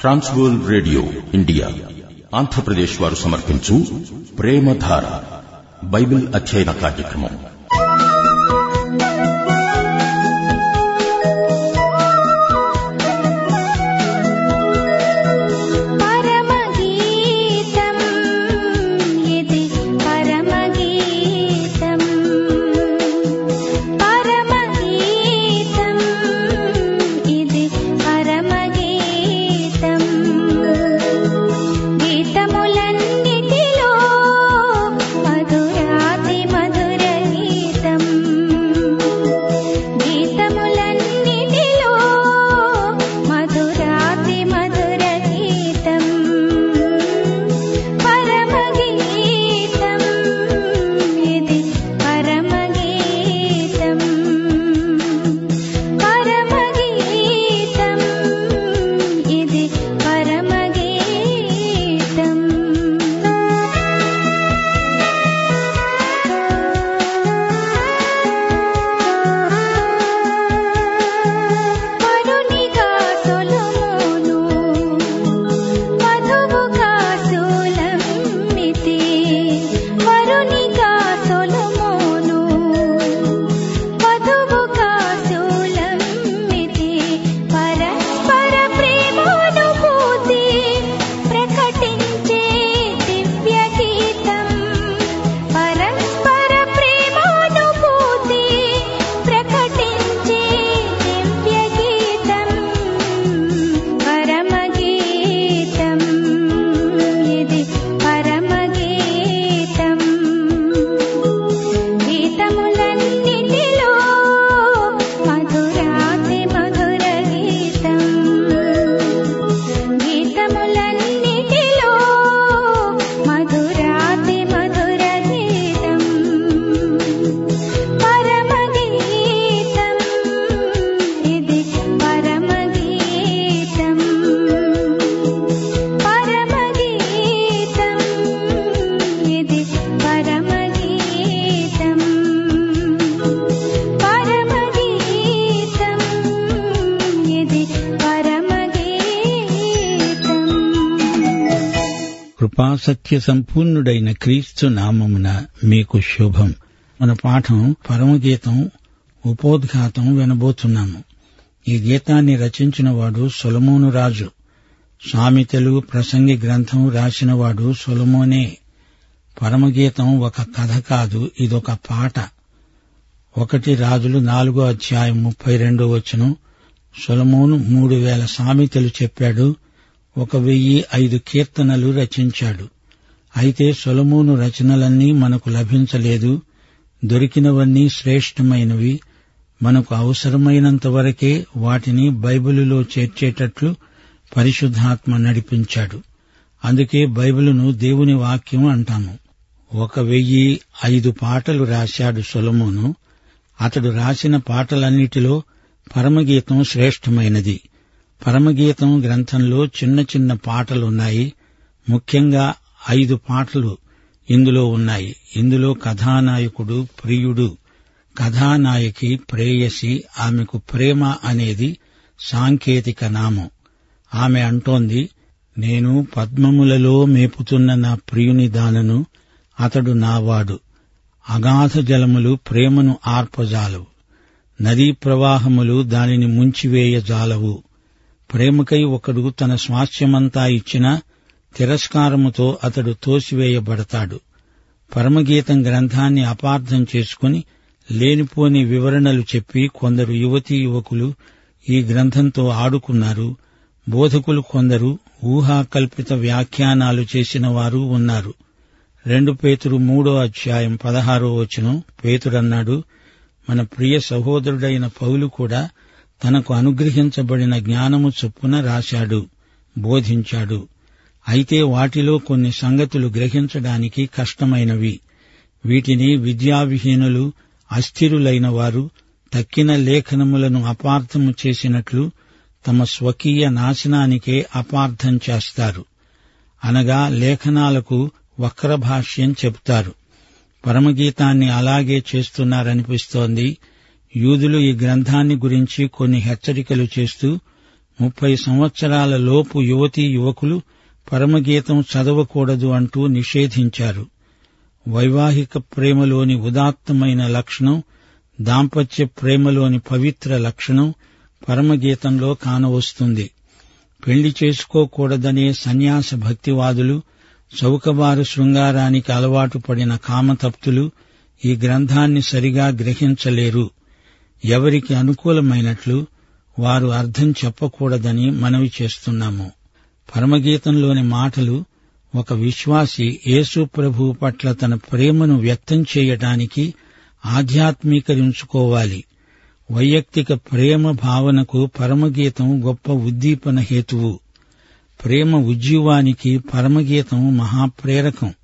ట్రాన్స్వర్ radio India Andhra Pradesh వారు సమర్పించు ప్రేమధార Bible అధ్యయన కార్యక్రమం. సత్య సంపూర్ణుడైన క్రీస్తు నామమున మీకు శుభం. మన పాఠం పరమగీతం ఉపోద్ఘాతం వినబోతున్నాము. ఈ గీతాన్ని రచించిన వాడు సొలమోను రాజు. సామెతలు ప్రసంగి గ్రంథం రాసినవాడు సొలమోనే. పరమగీతం ఒక కథ కాదు ఇదొక పాట. ఒకటి రాజులు నాలుగో అధ్యాయం ముప్పై రెండో వచ్చును సొలమోను మూడు వేల సామెతలు చెప్పాడు. ఒక వెయ్యి ఐదు కీర్తనలు రచించాడు. అయితే సొలమోను రచనలన్నీ మనకు లభించలేదు. దొరికినవన్నీ శ్రేష్టమైనవి. మనకు అవసరమైనంత వరకే వాటిని బైబిలులో చేర్చేటట్లు పరిశుద్ధాత్మ నడిపించాడు. అందుకే బైబిలును దేవుని వాక్యం అంటాము. ఒక వెయ్యి ఐదు పాటలు రాశాడు సొలమోను. అతడు రాసిన పాటలన్నిటిలో పరమగీతం శ్రేష్టమైనది. పరమగీతం గ్రంథంలో చిన్న చిన్న పాటలున్నాయి. ముఖ్యంగా ఐదు పాటలు ఇందులో ఉన్నాయి. ఇందులో కథానాయకుడు ప్రియుడు కథానాయకి ప్రేయసి ఆమెకు ప్రేమ అనేది సాంకేతిక నామం. ఆమె అంటోంది నేను పద్మములలో మేపుతున్న నా ప్రియుని దానను అతడు నావాడు. అగాధ జలములు ప్రేమను ఆర్పజాలవు. నదీ ప్రవాహములు దానిని ముంచివేయజాలవు. ప్రేమకై ఒకడు తన స్వాస్థ్యమంతా ఇచ్చినా తిరస్కారముతో అతడు తోసివేయబడతాడు. పరమగీతం గ్రంథాన్ని అపార్థం చేసుకుని లేనిపోని వివరణలు చెప్పి కొందరు యువతీ యువకులు ఈ గ్రంథంతో ఆడుకున్నారు. బోధకులు కొందరు ఊహాకల్పిత వ్యాఖ్యానాలు చేసిన వారు ఉన్నారు. రెండు పేతురు మూడో అధ్యాయం పదహారో వచనం పేతుడన్నాడు మన ప్రియ సహోదరుడైన పౌలు కూడా తనకు అనుగ్రహించబడిన జ్ఞానము చొప్పున రాశాడు బోధించాడు. అయితే వాటిలో కొన్ని సంగతులు గ్రహించడానికి కష్టమైనవి. వీటిని విద్యావిహీనులు అస్థిరులైన వారు తక్కిన లేఖనములను అపార్థము చేసినట్లు తమ స్వకీయ నాశనానికే అపార్థం చేస్తారు. అనగా లేఖనాలకు వక్రభాష్యం చెబుతారు. పరమగీతాన్ని అలాగే చేస్తున్నారనిపిస్తోంది. యూదులు ఈ గ్రంథాన్ని గురించి కొన్ని హెచ్చరికలు చేస్తూ ముప్పై సంవత్సరాల లోపు యువతీ యువకులు పరమగీతం చదవకూడదు అంటూ నిషేధించారు. వైవాహిక ప్రేమలోని ఉదాత్తమైన లక్షణం దాంపత్య ప్రేమలోని పవిత్ర లక్షణం పరమగీతంలో కానవస్తుంది. పెళ్ళి చేసుకోకూడదనే సన్యాస భక్తివాదులు చౌకబారు శృంగారానికి అలవాటు పడిన కామతప్తులు ఈ గ్రంథాన్ని సరిగా గ్రహించలేరు. ఎవరికి అనుకూలమైనట్లు వారు అర్థం చెప్పకూడదని మనవి చేస్తున్నాము. పరమగీతంలోని మాటలు ఒక విశ్వాసి యేసు ప్రభు పట్ల తన ప్రేమను వ్యక్తం చేయటానికి ఆధ్యాత్మీకరించుకోవాలి. వైయక్తిక ప్రేమ భావనకు పరమగీతం గొప్ప ఉద్దీపన హేతువు. ప్రేమ ఉజ్జీవానికి పరమగీతం మహాప్రేరకం.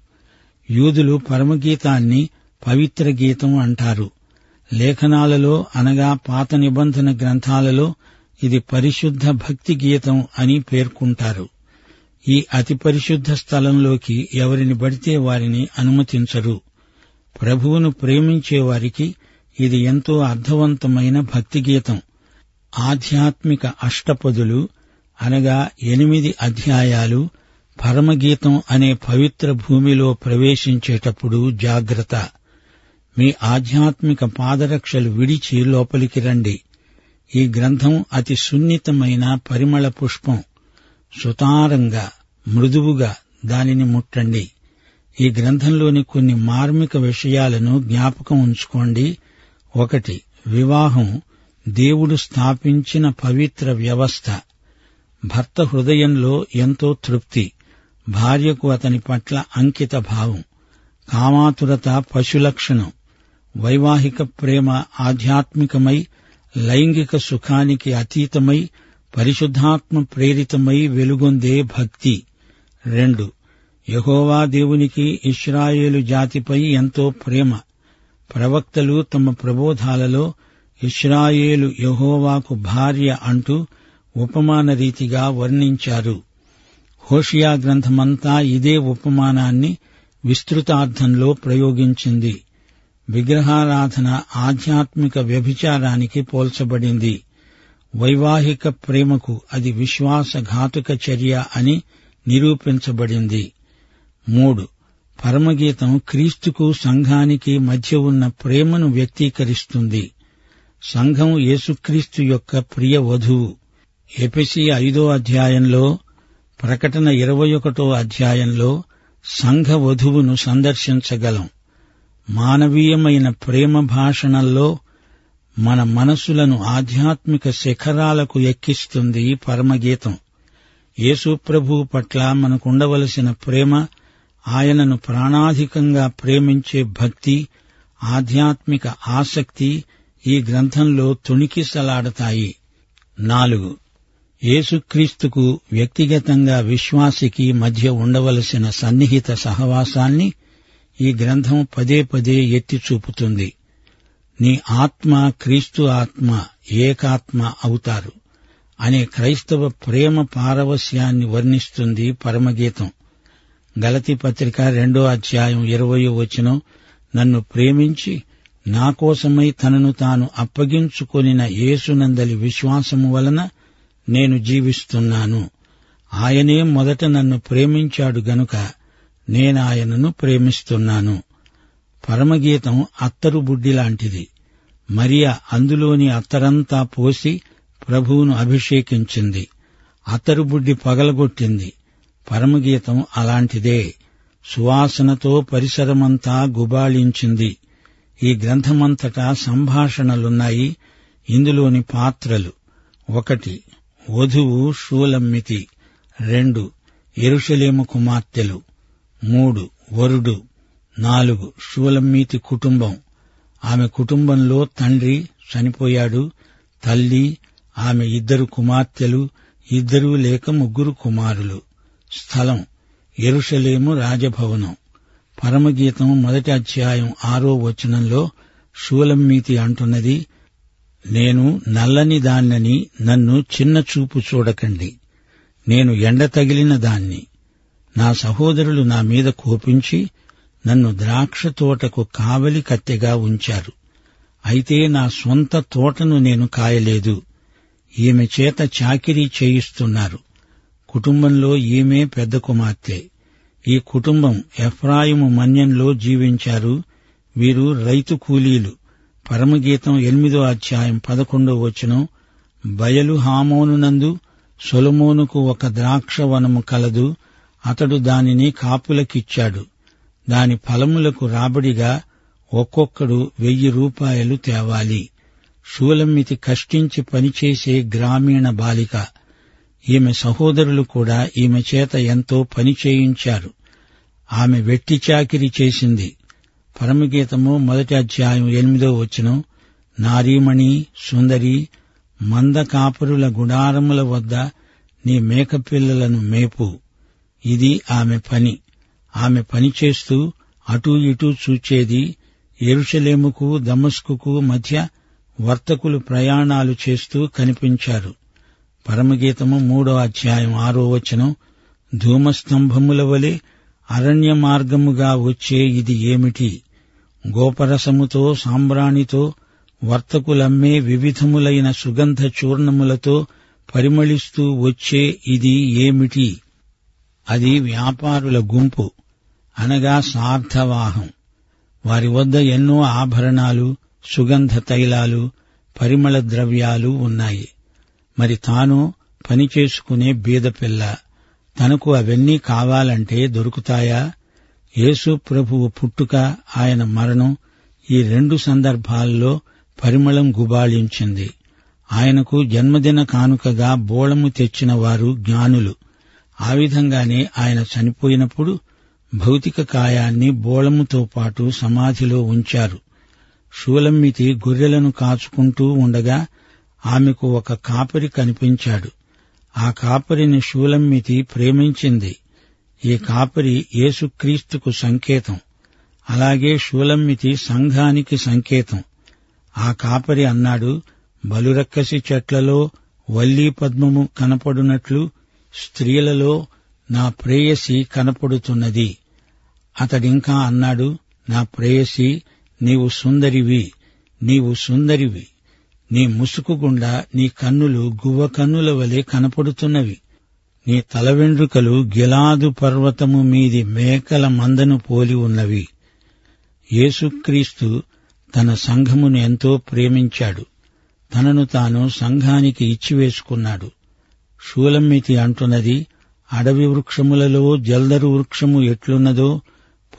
యూదులు పరమగీతాన్ని పవిత్ర గీతం అంటారు. లేఖనాలలో అనగా పాత నిబంధన గ్రంథాలలో ఇది పరిశుద్ధ భక్తి గీతం అని పేర్కొంటారు. ఈ అతి పరిశుద్ధ స్థలంలోకి ఎవరిని పడితే వారిని అనుమతించరు. ప్రభువును ప్రేమించేవారికి ఇది ఎంతో అర్థవంతమైన భక్తి గీతం. ఆధ్యాత్మిక అష్టపదులు అనగా ఎనిమిది అధ్యాయాలు పరమగీతం అనే పవిత్ర భూమిలో ప్రవేశించేటప్పుడు జాగ్రత్త. మీ ఆధ్యాత్మిక పాదరక్షలు విడిచి లోపలికి రండి. ఈ గ్రంథం అతి సున్నితమైన పరిమళ పుష్పం. సుతారంగా మృదువుగా దానిని ముట్టండి. ఈ గ్రంథంలోని కొన్ని మార్మిక విషయాలను జ్ఞాపకం ఉంచుకోండి. ఒకటి వివాహం దేవుడు స్థాపించిన పవిత్ర వ్యవస్థ. భర్త హృదయంలో ఎంతో తృప్తి. భార్యకు అతని పట్ల అంకిత భావం. కామాతురత పశులక్షణం. వైవాహిక ప్రేమ ఆధ్యాత్మికమై లైంగిక సుఖానికి అతీతమై పరిశుద్ధాత్మ ప్రేరితమై వెలుగొందే భక్తి. రెండు యహోవా దేవునికి ఇస్రాయేలు జాతిపై ఎంతో ప్రేమ. ప్రవక్తలు తమ ప్రబోధాలలో ఇస్రాయేలు యహోవాకు భార్య అంటూ ఉపమాన రీతిగా వర్ణించారు. హోషియా గ్రంథమంతా ఇదే ఉపమానాన్ని విస్తృతార్థంలో ప్రయోగించింది. విగ్రహారాధన ఆధ్యాత్మిక వ్యభిచారానికి పోల్చబడింది. వైవాహిక ప్రేమకు అది విశ్వాసఘాతుక చర్య అని నిరూపించబడింది. మూడు. పరమగీతం క్రీస్తుకు సంఘానికి మధ్య ఉన్న ప్రేమను వ్యక్తీకరిస్తుంది. సంఘం యేసుక్రీస్తు యొక్క ప్రియ వధువు. ఎపిసి ఐదో అధ్యాయంలో ప్రకటన ఇరవై ఒకటో అధ్యాయంలో సంఘ వధువును సందర్శించగలం. మానవీయమైన ప్రేమ భాషణల్లో మన మనసులను ఆధ్యాత్మిక శిఖరాలకు ఎక్కిస్తుంది పరమగీతం. యేసుప్రభు పట్ల మనకుండవలసిన ప్రేమ ఆయనను ప్రాణాధికంగా ప్రేమించే భక్తి ఆధ్యాత్మిక ఆసక్తి ఈ గ్రంథంలో తుణికిసలాడతాయి. నాలుగు. యేసుక్రీస్తుకు వ్యక్తిగతంగా విశ్వాసికి మధ్య ఉండవలసిన సన్నిహిత సహవాసాన్ని ఈ గ్రంథం పదే పదే ఎత్తి చూపుతుంది. నీ ఆత్మ క్రీస్తు ఆత్మ ఏకాత్మ అవుతారు అనే క్రైస్తవ ప్రేమ పారవస్యాన్ని వర్ణిస్తుంది పరమగీతం. గలతి పత్రిక రెండో అధ్యాయం ఇరవయో వచనం నన్ను ప్రేమించి నా కోసమై తనను తాను అప్పగించుకొనిన యేసునందలి విశ్వాసము వలన నేను జీవిస్తున్నాను. ఆయనే మొదట నన్ను ప్రేమించాడు గనుక నేనాయనను ప్రేమిస్తున్నాను. పరమగీతం అత్తరు బుడ్డి లాంటిది. మరియా అందులోని అత్తరంతా పోసి ప్రభువును అభిషేకించింది. అత్తరు బుడ్డి పగలగొట్టింది. పరమగీతం అలాంటిదే. సువాసనతో పరిసరమంతా గుబాళించింది. ఈ గ్రంథమంతటా సంభాషణలున్నాయి. ఇందులోని పాత్రలు. ఒకటి వధువు షూలమ్మితి. రెండు ఎరుషలేము కుమార్తెలు. మూడు వరుడు నాలుగు షూలమ్మీతి కుటుంబం. ఆమె కుటుంబంలో తండ్రి చనిపోయాడు తల్లి ఆమె ఇద్దరు కుమార్తెలు ఇద్దరు లేక ముగ్గురు కుమారులు. స్థలం ఎరుషలేము రాజభవనం. పరమగీతం మొదటి అధ్యాయం ఆరో వచనంలో షూలమ్మీతి అంటున్నది నేను నల్లని దాన్నని నన్ను చిన్న చూపు చూడకండి. నేను ఎండ తగిలిన దాన్ని. నా సహోదరులు నా మీద కోపించి నన్ను ద్రాక్ష తోటకు కావలి కత్తెగా ఉంచారు. అయితే నా స్వంత తోటను నేను కాయలేదు. ఈమె చేత చాకిరీ చేయిస్తున్నారు. కుటుంబంలో ఈమె పెద్ద కుమార్తె. ఈ కుటుంబం ఎఫ్రాయిము మన్యంలో జీవించారు. వీరు రైతు కూలీలు. పరమగీతం ఎనిమిదో అధ్యాయం పదకొండో వచనం. బయలు హామోనునందు సొలమోనుకు ఒక ద్రాక్ష వనము కలదు. అతడు దానిని కాపులకిచ్చాడు. దాని ఫలములకు రాబడిగా ఒక్కొక్కడు వెయ్యి రూపాయలు తేవాలి. షూలమ్మితి కష్టించి పనిచేసే గ్రామీణ బాలిక. ఈమె సహోదరులు కూడా ఈమె చేత ఎంతో పని చేయించారు. ఆమె వెట్టి చాకిరి చేసింది. పరమగీతము మొదటి అధ్యాయం ఎనిమిదో వచనం. నారీమణి సుందరి మంద కాపరుల గుడారముల వద్ద నీ మేకపిల్లలను మేపు. ఇది ఆమె పని. ఆమె పనిచేస్తూ అటూ ఇటూ చూచేది ఎరుషలేముకు దమస్కుకు మధ్య వర్తకులు ప్రయాణాలు చేస్తూ కనిపించారు. పరమగీతము మూడో అధ్యాయం ఆరో వచనం ధూమస్తంభముల వలె అరణ్య మార్గముగా వచ్చే ఇది ఏమిటి? గోపరసముతో సాంబ్రాణితో వర్తకులమ్మే వివిధములైన సుగంధ చూర్ణములతో పరిమళిస్తూ వచ్చే ఇది ఏమిటి? అది వ్యాపారుల గుంపు. అనగా సార్థవాహం వారి వద్ద ఎన్నో ఆభరణాలు సుగంధ తైలాలు పరిమళ ద్రవ్యాలు ఉన్నాయి. మరి తాను పనిచేసుకునే బీదపిల్ల తనకు అవన్నీ కావాలంటే దొరుకుతాయా? యేసు ప్రభువు పుట్టుక ఆయన మరణం ఈ రెండు సందర్భాల్లో పరిమళం గుబాళించింది. ఆయనకు జన్మదిన కానుకగా బోళము తెచ్చిన వారు జ్ఞానులు. ఆ విధంగానే ఆయన చనిపోయినప్పుడు భౌతిక కాయాన్ని బోళముతో పాటు సమాధిలో ఉంచారు. షూలమ్మితి గొర్రెలను కాచుకుంటూ ఉండగా ఆమెకు ఒక కాపరి కనిపించాడు. ఆ కాపరిని షూలమ్మితి ప్రేమించింది. ఈ కాపరి యేసుక్రీస్తుకు సంకేతం. అలాగే షూలమ్మితి సంఘానికి సంకేతం. ఆ కాపరి అన్నాడు బలురక్కసి చెట్లలో వల్లీ పద్మము కనపడునట్లు స్త్రీలలో నా ప్రేయసి కనపడుతున్నది. అతడింకా అన్నాడు నా ప్రేయసి నీవు సుందరివి నీవు సుందరివి. నీ ముసుకు గుండా నీ కన్నులు గువ్వ కన్నుల వలె కనపడుతున్నవి. నీ తల వెండ్రుకలు గిలాదు పర్వతము మీది మేకల మందను పోలి ఉన్నవి. యేసుక్రీస్తు తన సంఘమును ఎంతో ప్రేమించాడు. తనను తాను సంఘానికి ఇచ్చివేసుకున్నాడు. షూలమ్మితి అంటున్నది అడవి వృక్షములలో జల్దరు వృక్షము ఎట్లున్నదో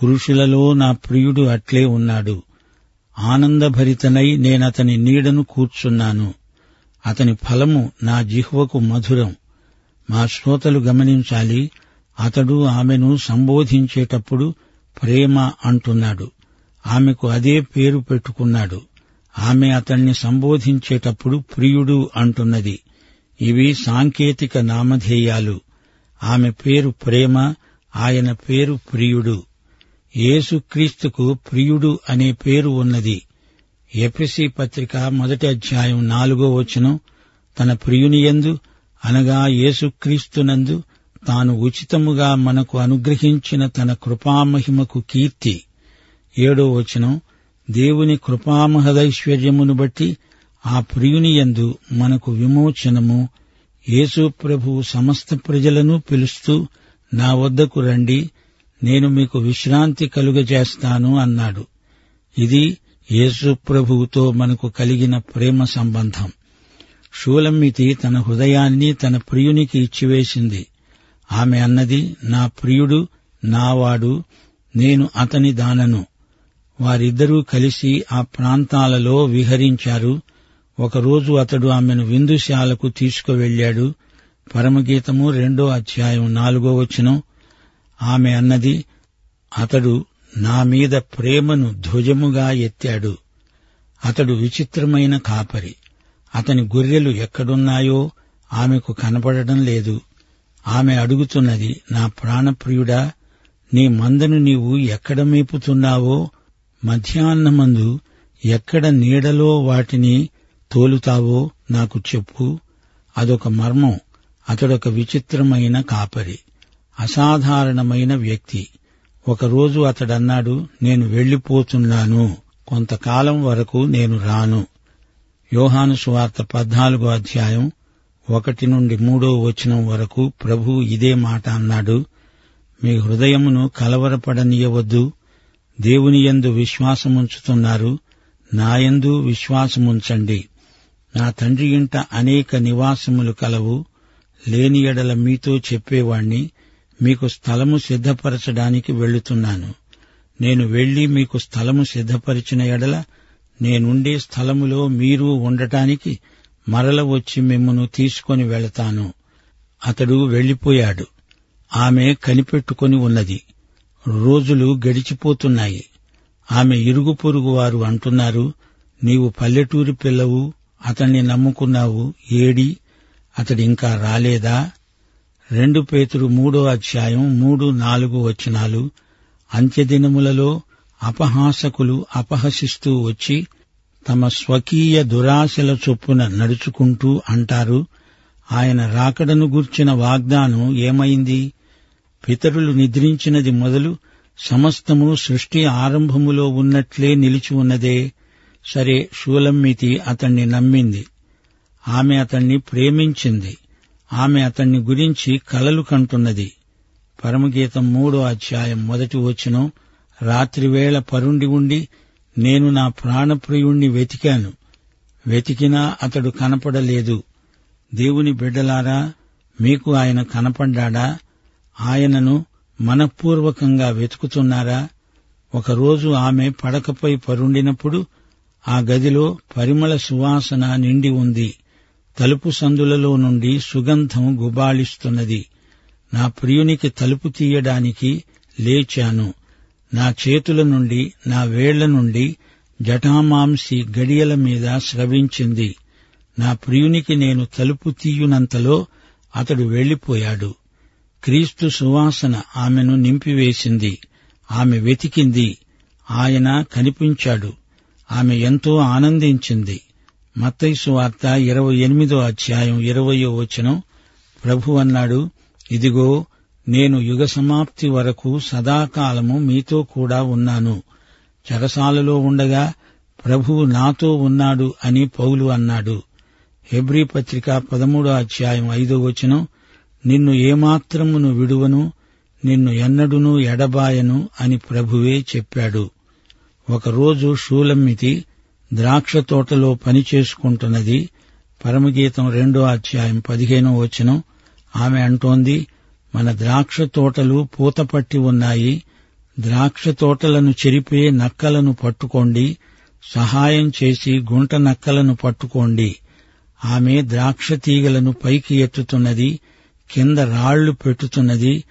పురుషులలో నా ప్రియుడు అట్లే ఉన్నాడు. ఆనందభరితనై నేనతని నీడను కూర్చున్నాను. అతని ఫలము నా జిహ్వకు మధురం. మా శ్రోతలు గమనించాలి అతడు ఆమెను సంబోధించేటప్పుడు ప్రేమ అంటున్నాడు. ఆమెకు అదే పేరు పెట్టుకున్నాడు. ఆమె అతన్ని సంబోధించేటప్పుడు ప్రియుడు అంటున్నది. ఇవి సాంకేతిక నామధేయాలు. ఆమె పేరు ప్రేమ ఆయన పేరు ప్రియుడు. యేసుక్రీస్తుకు ప్రియుడు అనే పేరు ఉన్నది. ఎపిసి పత్రిక మొదటి అధ్యాయం నాలుగో వచనం తన ప్రియునియందు అనగా యేసుక్రీస్తునందు తాను ఉచితముగా మనకు అనుగ్రహించిన తన కృపామహిమకు కీర్తి. ఏడో వచనం దేవుని కృపామహదైశ్వర్యమును బట్టి ఆ ప్రియునియందు మనకు విమోచనము. యేసు ప్రభువు సమస్త ప్రజలను పిలుస్తూ నా వద్దకు రండి నేను మీకు విశ్రాంతి కలుగజేస్తాను అన్నాడు. ఇది యేసు ప్రభువుతో మనకు కలిగిన ప్రేమ సంబంధం. షూలమ్మితి తన హృదయాన్ని తన ప్రియునికి ఇచ్చివేసింది. ఆమె అన్నది నా ప్రియుడు నావాడు నేను అతని దానను. వారిద్దరూ కలిసి ఆ ప్రాంతాలలో విహరించారు. ఒకరోజు అతడు ఆమెను విందుశాలకు తీసుకువెళ్ళాడు పరమగీతము రెండో అధ్యాయం నాలుగో వచనం. ఆమె అన్నది అతడు నా మీద ప్రేమను ధ్వజముగా ఎత్తాడు. అతడు విచిత్రమైన కాపరి. అతని గొర్రెలు ఎక్కడున్నాయో ఆమెకు కనపడడం లేదు. ఆమె అడుగుతున్నది నా ప్రాణప్రియుడా నీ మందను నీవు ఎక్కడ మేపుతున్నావో? మధ్యాహ్నమందు ఎక్కడ నీడలో వాటిని తోలుతావో నాకు చెప్పు. అదొక మర్మం. అతడొక విచిత్రమైన కాపరి. అసాధారణమైన వ్యక్తి. ఒకరోజు అతడన్నాడు నేను వెళ్ళిపోతున్నాను కొంతకాలం వరకు నేను రాను. యోహాను సువార్త పద్నాలుగో అధ్యాయం ఒకటి నుండి మూడో వచనం వరకు ప్రభు ఇదే మాట అన్నాడు. మీ హృదయమును కలవరపడనీయవద్దు. దేవుని యందు విశ్వాసముంచుతున్నారు. నాయందు విశ్వాసముంచండి. నా తండ్రి ఇంట అనేక నివాసములు కలవు లేని ఎడల మీతో చెప్పేవాణ్ణి మీకు స్థలము సిద్ధపరచడానికి వెళ్ళుతున్నాను నేను వెళ్ళి మీకు స్థలము సిద్ధపరిచిన ఎడల నేనుండే స్థలములో మీరు ఉండటానికి మరల వచ్చి మిమ్మను తీసుకొని వెళతాను. అతడు వెళ్ళిపోయాడు ఆమె కనిపెట్టుకొని ఉన్నది. రోజులు గడిచిపోతున్నాయి. ఆమె ఇరుగు పొరుగు వారు అంటున్నారు నీవు పల్లెటూరి పిల్లవు అతన్ని నమ్ముకున్నావు ఏడి అతడింకా రాలేదా? రెండు పేతురు మూడో అధ్యాయం మూడు నాలుగు వచనాలు. అంత్యదినములలో అపహాసకులు అపహసిస్తూ వచ్చి తమ స్వకీయ దురాశల చొప్పున నడుచుకుంటూ అంటారు ఆయన రాకడను గూర్చిన వాగ్దానం ఏమైంది? పితరులు నిద్రించినది మొదలు సమస్తము సృష్టి ఆరంభములో ఉన్నట్లే నిలిచి ఉన్నదే. సరే షూలమ్మితి అతణ్ణి నమ్మింది. ఆమె అతణ్ణి ప్రేమించింది. ఆమె అతణ్ణి గురించి కలలు కంటున్నది. పరమగీతం మూడో అధ్యాయం మొదటి వచనం రాత్రివేళ పరుండి ఉండి నేను నా ప్రాణప్రియుణ్ణి వెతికాను. వెతికినా అతడు కనపడలేదు. దేవుని బిడ్డలారా మీకు ఆయన కనపడ్డాడా? ఆయనను మనఃపూర్వకంగా వెతుకుతున్నారా? ఒకరోజు ఆమె పడకపై పరుండినప్పుడు ఆ గదిలో పరిమళ సువాసన నిండి ఉంది. తలుపు సందులలో నుండి సుగంధం గుబాళిస్తున్నది. నా ప్రియునికి తలుపు తీయడానికి లేచాను. నా చేతుల నుండి నా వేళ్ళ నుండి జటామాంసి గడియల మీద స్రవించింది. నా ప్రియునికి నేను తలుపు తీయునంతలో అతడు వెళ్ళిపోయాడు క్రీస్తు సువాసన ఆమెను నింపివేసింది. ఆమె వెతికింది. ఆయన కనిపించాడు. ఆమె ఎంతో ఆనందించింది. మత్తైసు వార్త ఇరవై ఎనిమిదో అధ్యాయం ఇరవయో వచనం. ప్రభు అన్నాడు ఇదిగో నేను యుగ సమాప్తి వరకు సదాకాలము మీతో కూడా ఉన్నాను. చెరసాలలో ఉండగా ప్రభువు నాతో ఉన్నాడు అని పౌలు అన్నాడు. హెబ్రీ పత్రిక పదమూడో అధ్యాయం ఐదో వచనం. నిన్ను ఏమాత్రమును విడువను నిన్ను ఎన్నడునూ ఎడబాయను అని ప్రభువే చెప్పాడు. ఒకరోజు షూలమ్మితి ద్రాక్ష తోటలో పని చేసుకుంటున్నది. పరమగీతం రెండో అధ్యాయం పదిహేనో వచనం. ఆమె అంటోంది మన ద్రాక్ష తోటలు పూతపట్టి ఉన్నాయి. ద్రాక్ష తోటలను చెరిపే నక్కలను పట్టుకోండి. సహాయం చేసి గుంట నక్కలను పట్టుకోండి. ఆమె ద్రాక్ష తీగలను పైకి ఎత్తుతున్నది కింద రాళ్ళు పెట్టుతున్నది.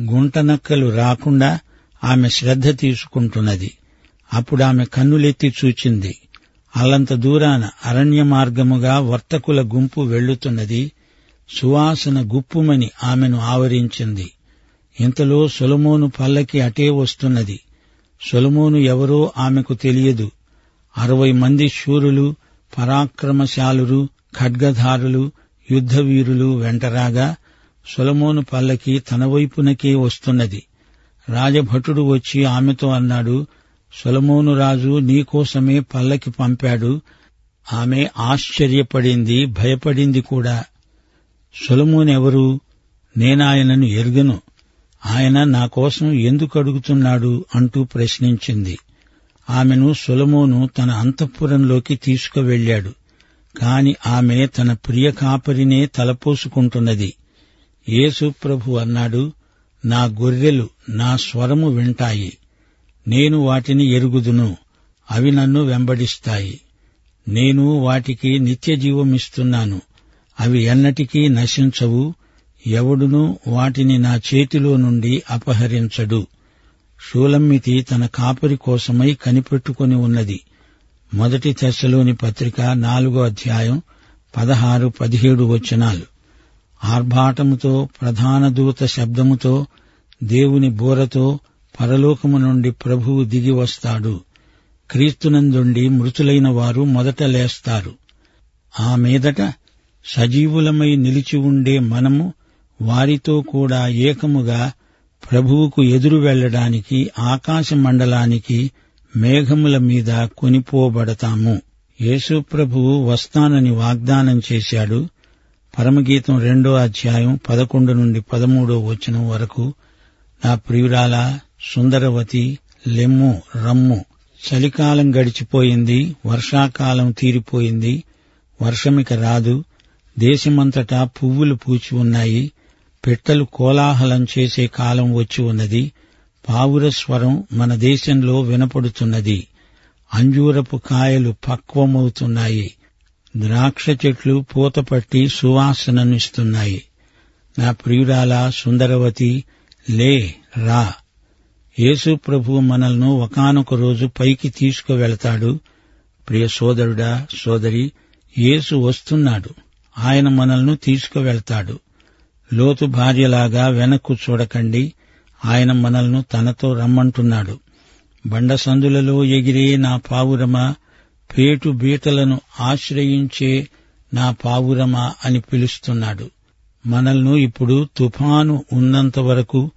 గుంట నక్కలు రాకుండా ఆమె శ్రద్ధ తీసుకుంటున్నది. అప్పుడు ఆమె కన్నులెత్తి చూచింది. అల్లంత దూరాన అరణ్య మార్గముగా వర్తకుల గుంపు వెళ్ళుతున్నది సువాసన గుప్పుమని ఆమెను ఆవరించింది. ఇంతలో సొలమోను పల్లకి అటే వస్తున్నది. సొలమోను ఎవరో ఆమెకు తెలియదు. అరవై మంది శూరులు పరాక్రమశాలురు ఖడ్గధారులు యుద్ధవీరులు వెంటరాగా సొలమోను పల్లకి తన వైపునకే వస్తున్నది. రాజభటుడు వచ్చి ఆమెతో అన్నాడు సొలమోను రాజు నీకోసమే పల్లకి పంపాడు. ఆమె ఆశ్చర్యపడింది భయపడింది కూడా. సొలమోనెవరు? నేనాయనను ఎరుగను. ఆయన నా కోసం ఎందుకు అడుగుతున్నాడు అంటూ ప్రశ్నించింది. ఆమెను సొలమోను తన అంతఃపురంలోకి తీసుకువెళ్ళాడు కాని ఆమె తన ప్రియ కాపరినే తలపోసుకుంటున్నది. యేసు ప్రభు అన్నాడు నా గొర్రెలు నా స్వరము వింటాయి. నేను వాటిని ఎరుగుదును అవి నన్ను వెంబడిస్తాయి. నేను వాటికి నిత్య జీవమిస్తున్నాను అవి ఎన్నటికీ నశించవు ఎవడునూ వాటిని నా చేతిలో నుండి అపహరించడు. షూలమ్మితి తన కాపరి కోసమై కనిపెట్టుకుని ఉన్నది. మొదటి తెశలోని పత్రిక నాలుగో అధ్యాయం పదహారు పదిహేడు వచనాలు. ఆర్భాటముతో ప్రధాన దూత శబ్దముతో దేవుని బోరతో పరలోకము నుండి ప్రభువు దిగి వస్తాడు. క్రీస్తునందుండి మృతులైన వారు మొదట లేస్తారు. ఆ మీదట సజీవులమై నిలిచి ఉండే మనము వారితో కూడా ఏకముగా ప్రభువుకు ఎదురు వెళ్ళడానికి ఆకాశ మండలానికి మేఘముల మీద కొనిపోబడతాము. యేసు ప్రభువు వస్తానని వాగ్దానం చేశాడు. పరమగీతం రెండో అధ్యాయం పదకొండు నుండి పదమూడో వచనం వరకు. నా ప్రియురాల సుందరవతి లెమ్ము రమ్ము. చలికాలం గడిచిపోయింది వర్షాకాలం తీరిపోయింది వర్షమిక రాదు. దేశమంతటా పువ్వులు పూచి ఉన్నాయి పెట్టలు కోలాహలం చేసే కాలం వచ్చి ఉన్నది పావుర స్వరం మన దేశంలో వినపడుతున్నది అంజూరపు కాయలు పక్వమవుతున్నాయి ద్రాక్ష చెట్లు పూతపట్టి సువాసననిస్తున్నాయి. నా ప్రియురాల సుందరవతి లే రా. యేసు ప్రభు మనల్ని ఒకానొక రోజు పైకి తీసుకువెళతాడు. ప్రియ సోదరుడా సోదరి యేసు వస్తున్నాడు. ఆయన మనల్ని తీసుకువెళతాడు. లోతు భార్యలాగా వెనక్కు చూడకండి. ఆయన మనల్ని తనతో రమ్మంటున్నాడు. బండ సందులలో ఎగిరే నా పావురమా పేటు బీటలను ఆశ్రయించే నా పావురమా అని పిలుస్తున్నాడు. మనల్ను ఇప్పుడు తుఫాను ఉన్నంత వరకు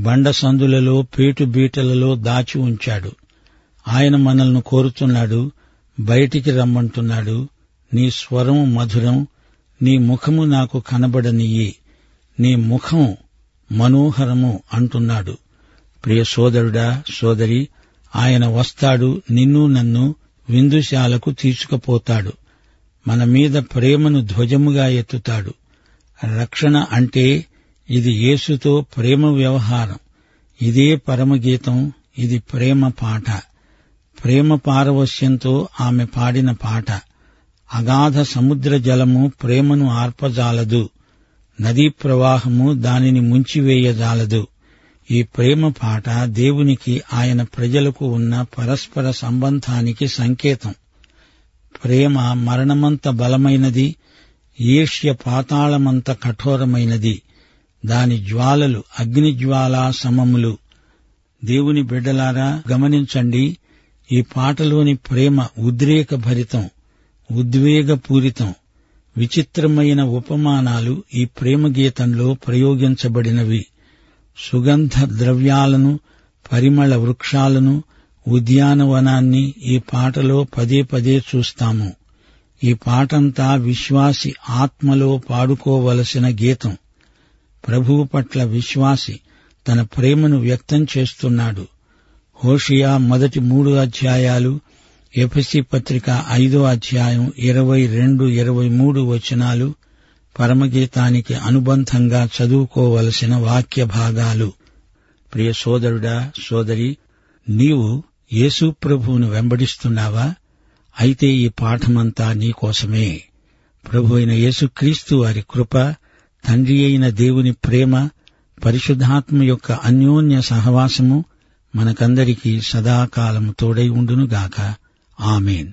బండ సందులలో బీటలలో దాచి ఉంచాడు. ఆయన మనల్ని కోరుతున్నాడు బయటికి రమ్మంటున్నాడు. నీ స్వరం మధురం నీ ముఖము నాకు కనబడనియ్యి నీ ముఖం మనోహరము అంటున్నాడు. ప్రియ సోదరుడా సోదరి ఆయన వస్తాడు నిన్ను నన్ను విందుశాలకు తీసుకుపోతాడు. మన మీద ప్రేమను ధ్వజముగా ఎత్తుతాడు. రక్షణ అంటే ఇది యేసుతో ప్రేమ వ్యవహారం. ఇదే పరమగీతం ఇది ప్రేమ పాట. ప్రేమ పారవశ్యంతో ఆమె పాడిన పాట. అగాధ సముద్ర జలము ప్రేమను ఆర్పజాలదు. నదీ ప్రవాహము దానిని ముంచివేయజాలదు. ఈ ప్రేమ పాట దేవునికి ఆయన ప్రజలకు ఉన్న పరస్పర సంబంధానికి సంకేతం. ప్రేమ మరణమంత బలమైనది ఈష్య పాతాళమంత కఠోరమైనది. దాని జ్వాలలు అగ్నిజ్వాలా సమములు. దేవుని బిడ్డలారా గమనించండి ఈ పాటలోని ప్రేమ ఉద్రేకభరితం ఉద్వేగపూరితం విచిత్రమైన ఉపమానాలు ఈ ప్రేమ గీతంలో ప్రయోగించబడినవి. సుగంధ ద్రవ్యాలను పరిమళ వృక్షాలను ఉద్యానవనాన్ని ఈ పాటలో పదే పదే చూస్తాము. ఈ పాటంతా విశ్వాసి ఆత్మలో పాడుకోవలసిన గీతం. ప్రభువు పట్ల విశ్వాసి తన ప్రేమను వ్యక్తం చేస్తున్నాడు. హోషియా మొదటి మూడు అధ్యాయాలు ఎఫ్సి పత్రిక ఐదో అధ్యాయం ఇరవై రెండు ఇరవై మూడు వచనాలు పరమగీతానికి అనుబంధంగా చదువుకోవలసిన వాక్య భాగాలు. ప్రియ సోదరుడా సోదరి నీవు యేసు ప్రభువును వెంబడిస్తున్నావా? అయితే ఈ పాఠమంతా నీకోసమే ప్రభు అయిన యేసుక్రీస్తు వారి కృప తండ్రి అయిన దేవుని ప్రేమ పరిశుద్ధాత్మ యొక్క అన్యోన్య సహవాసము మనకందరికీ సదాకాలము తోడై ఉండునుగాక. ఆమెన్.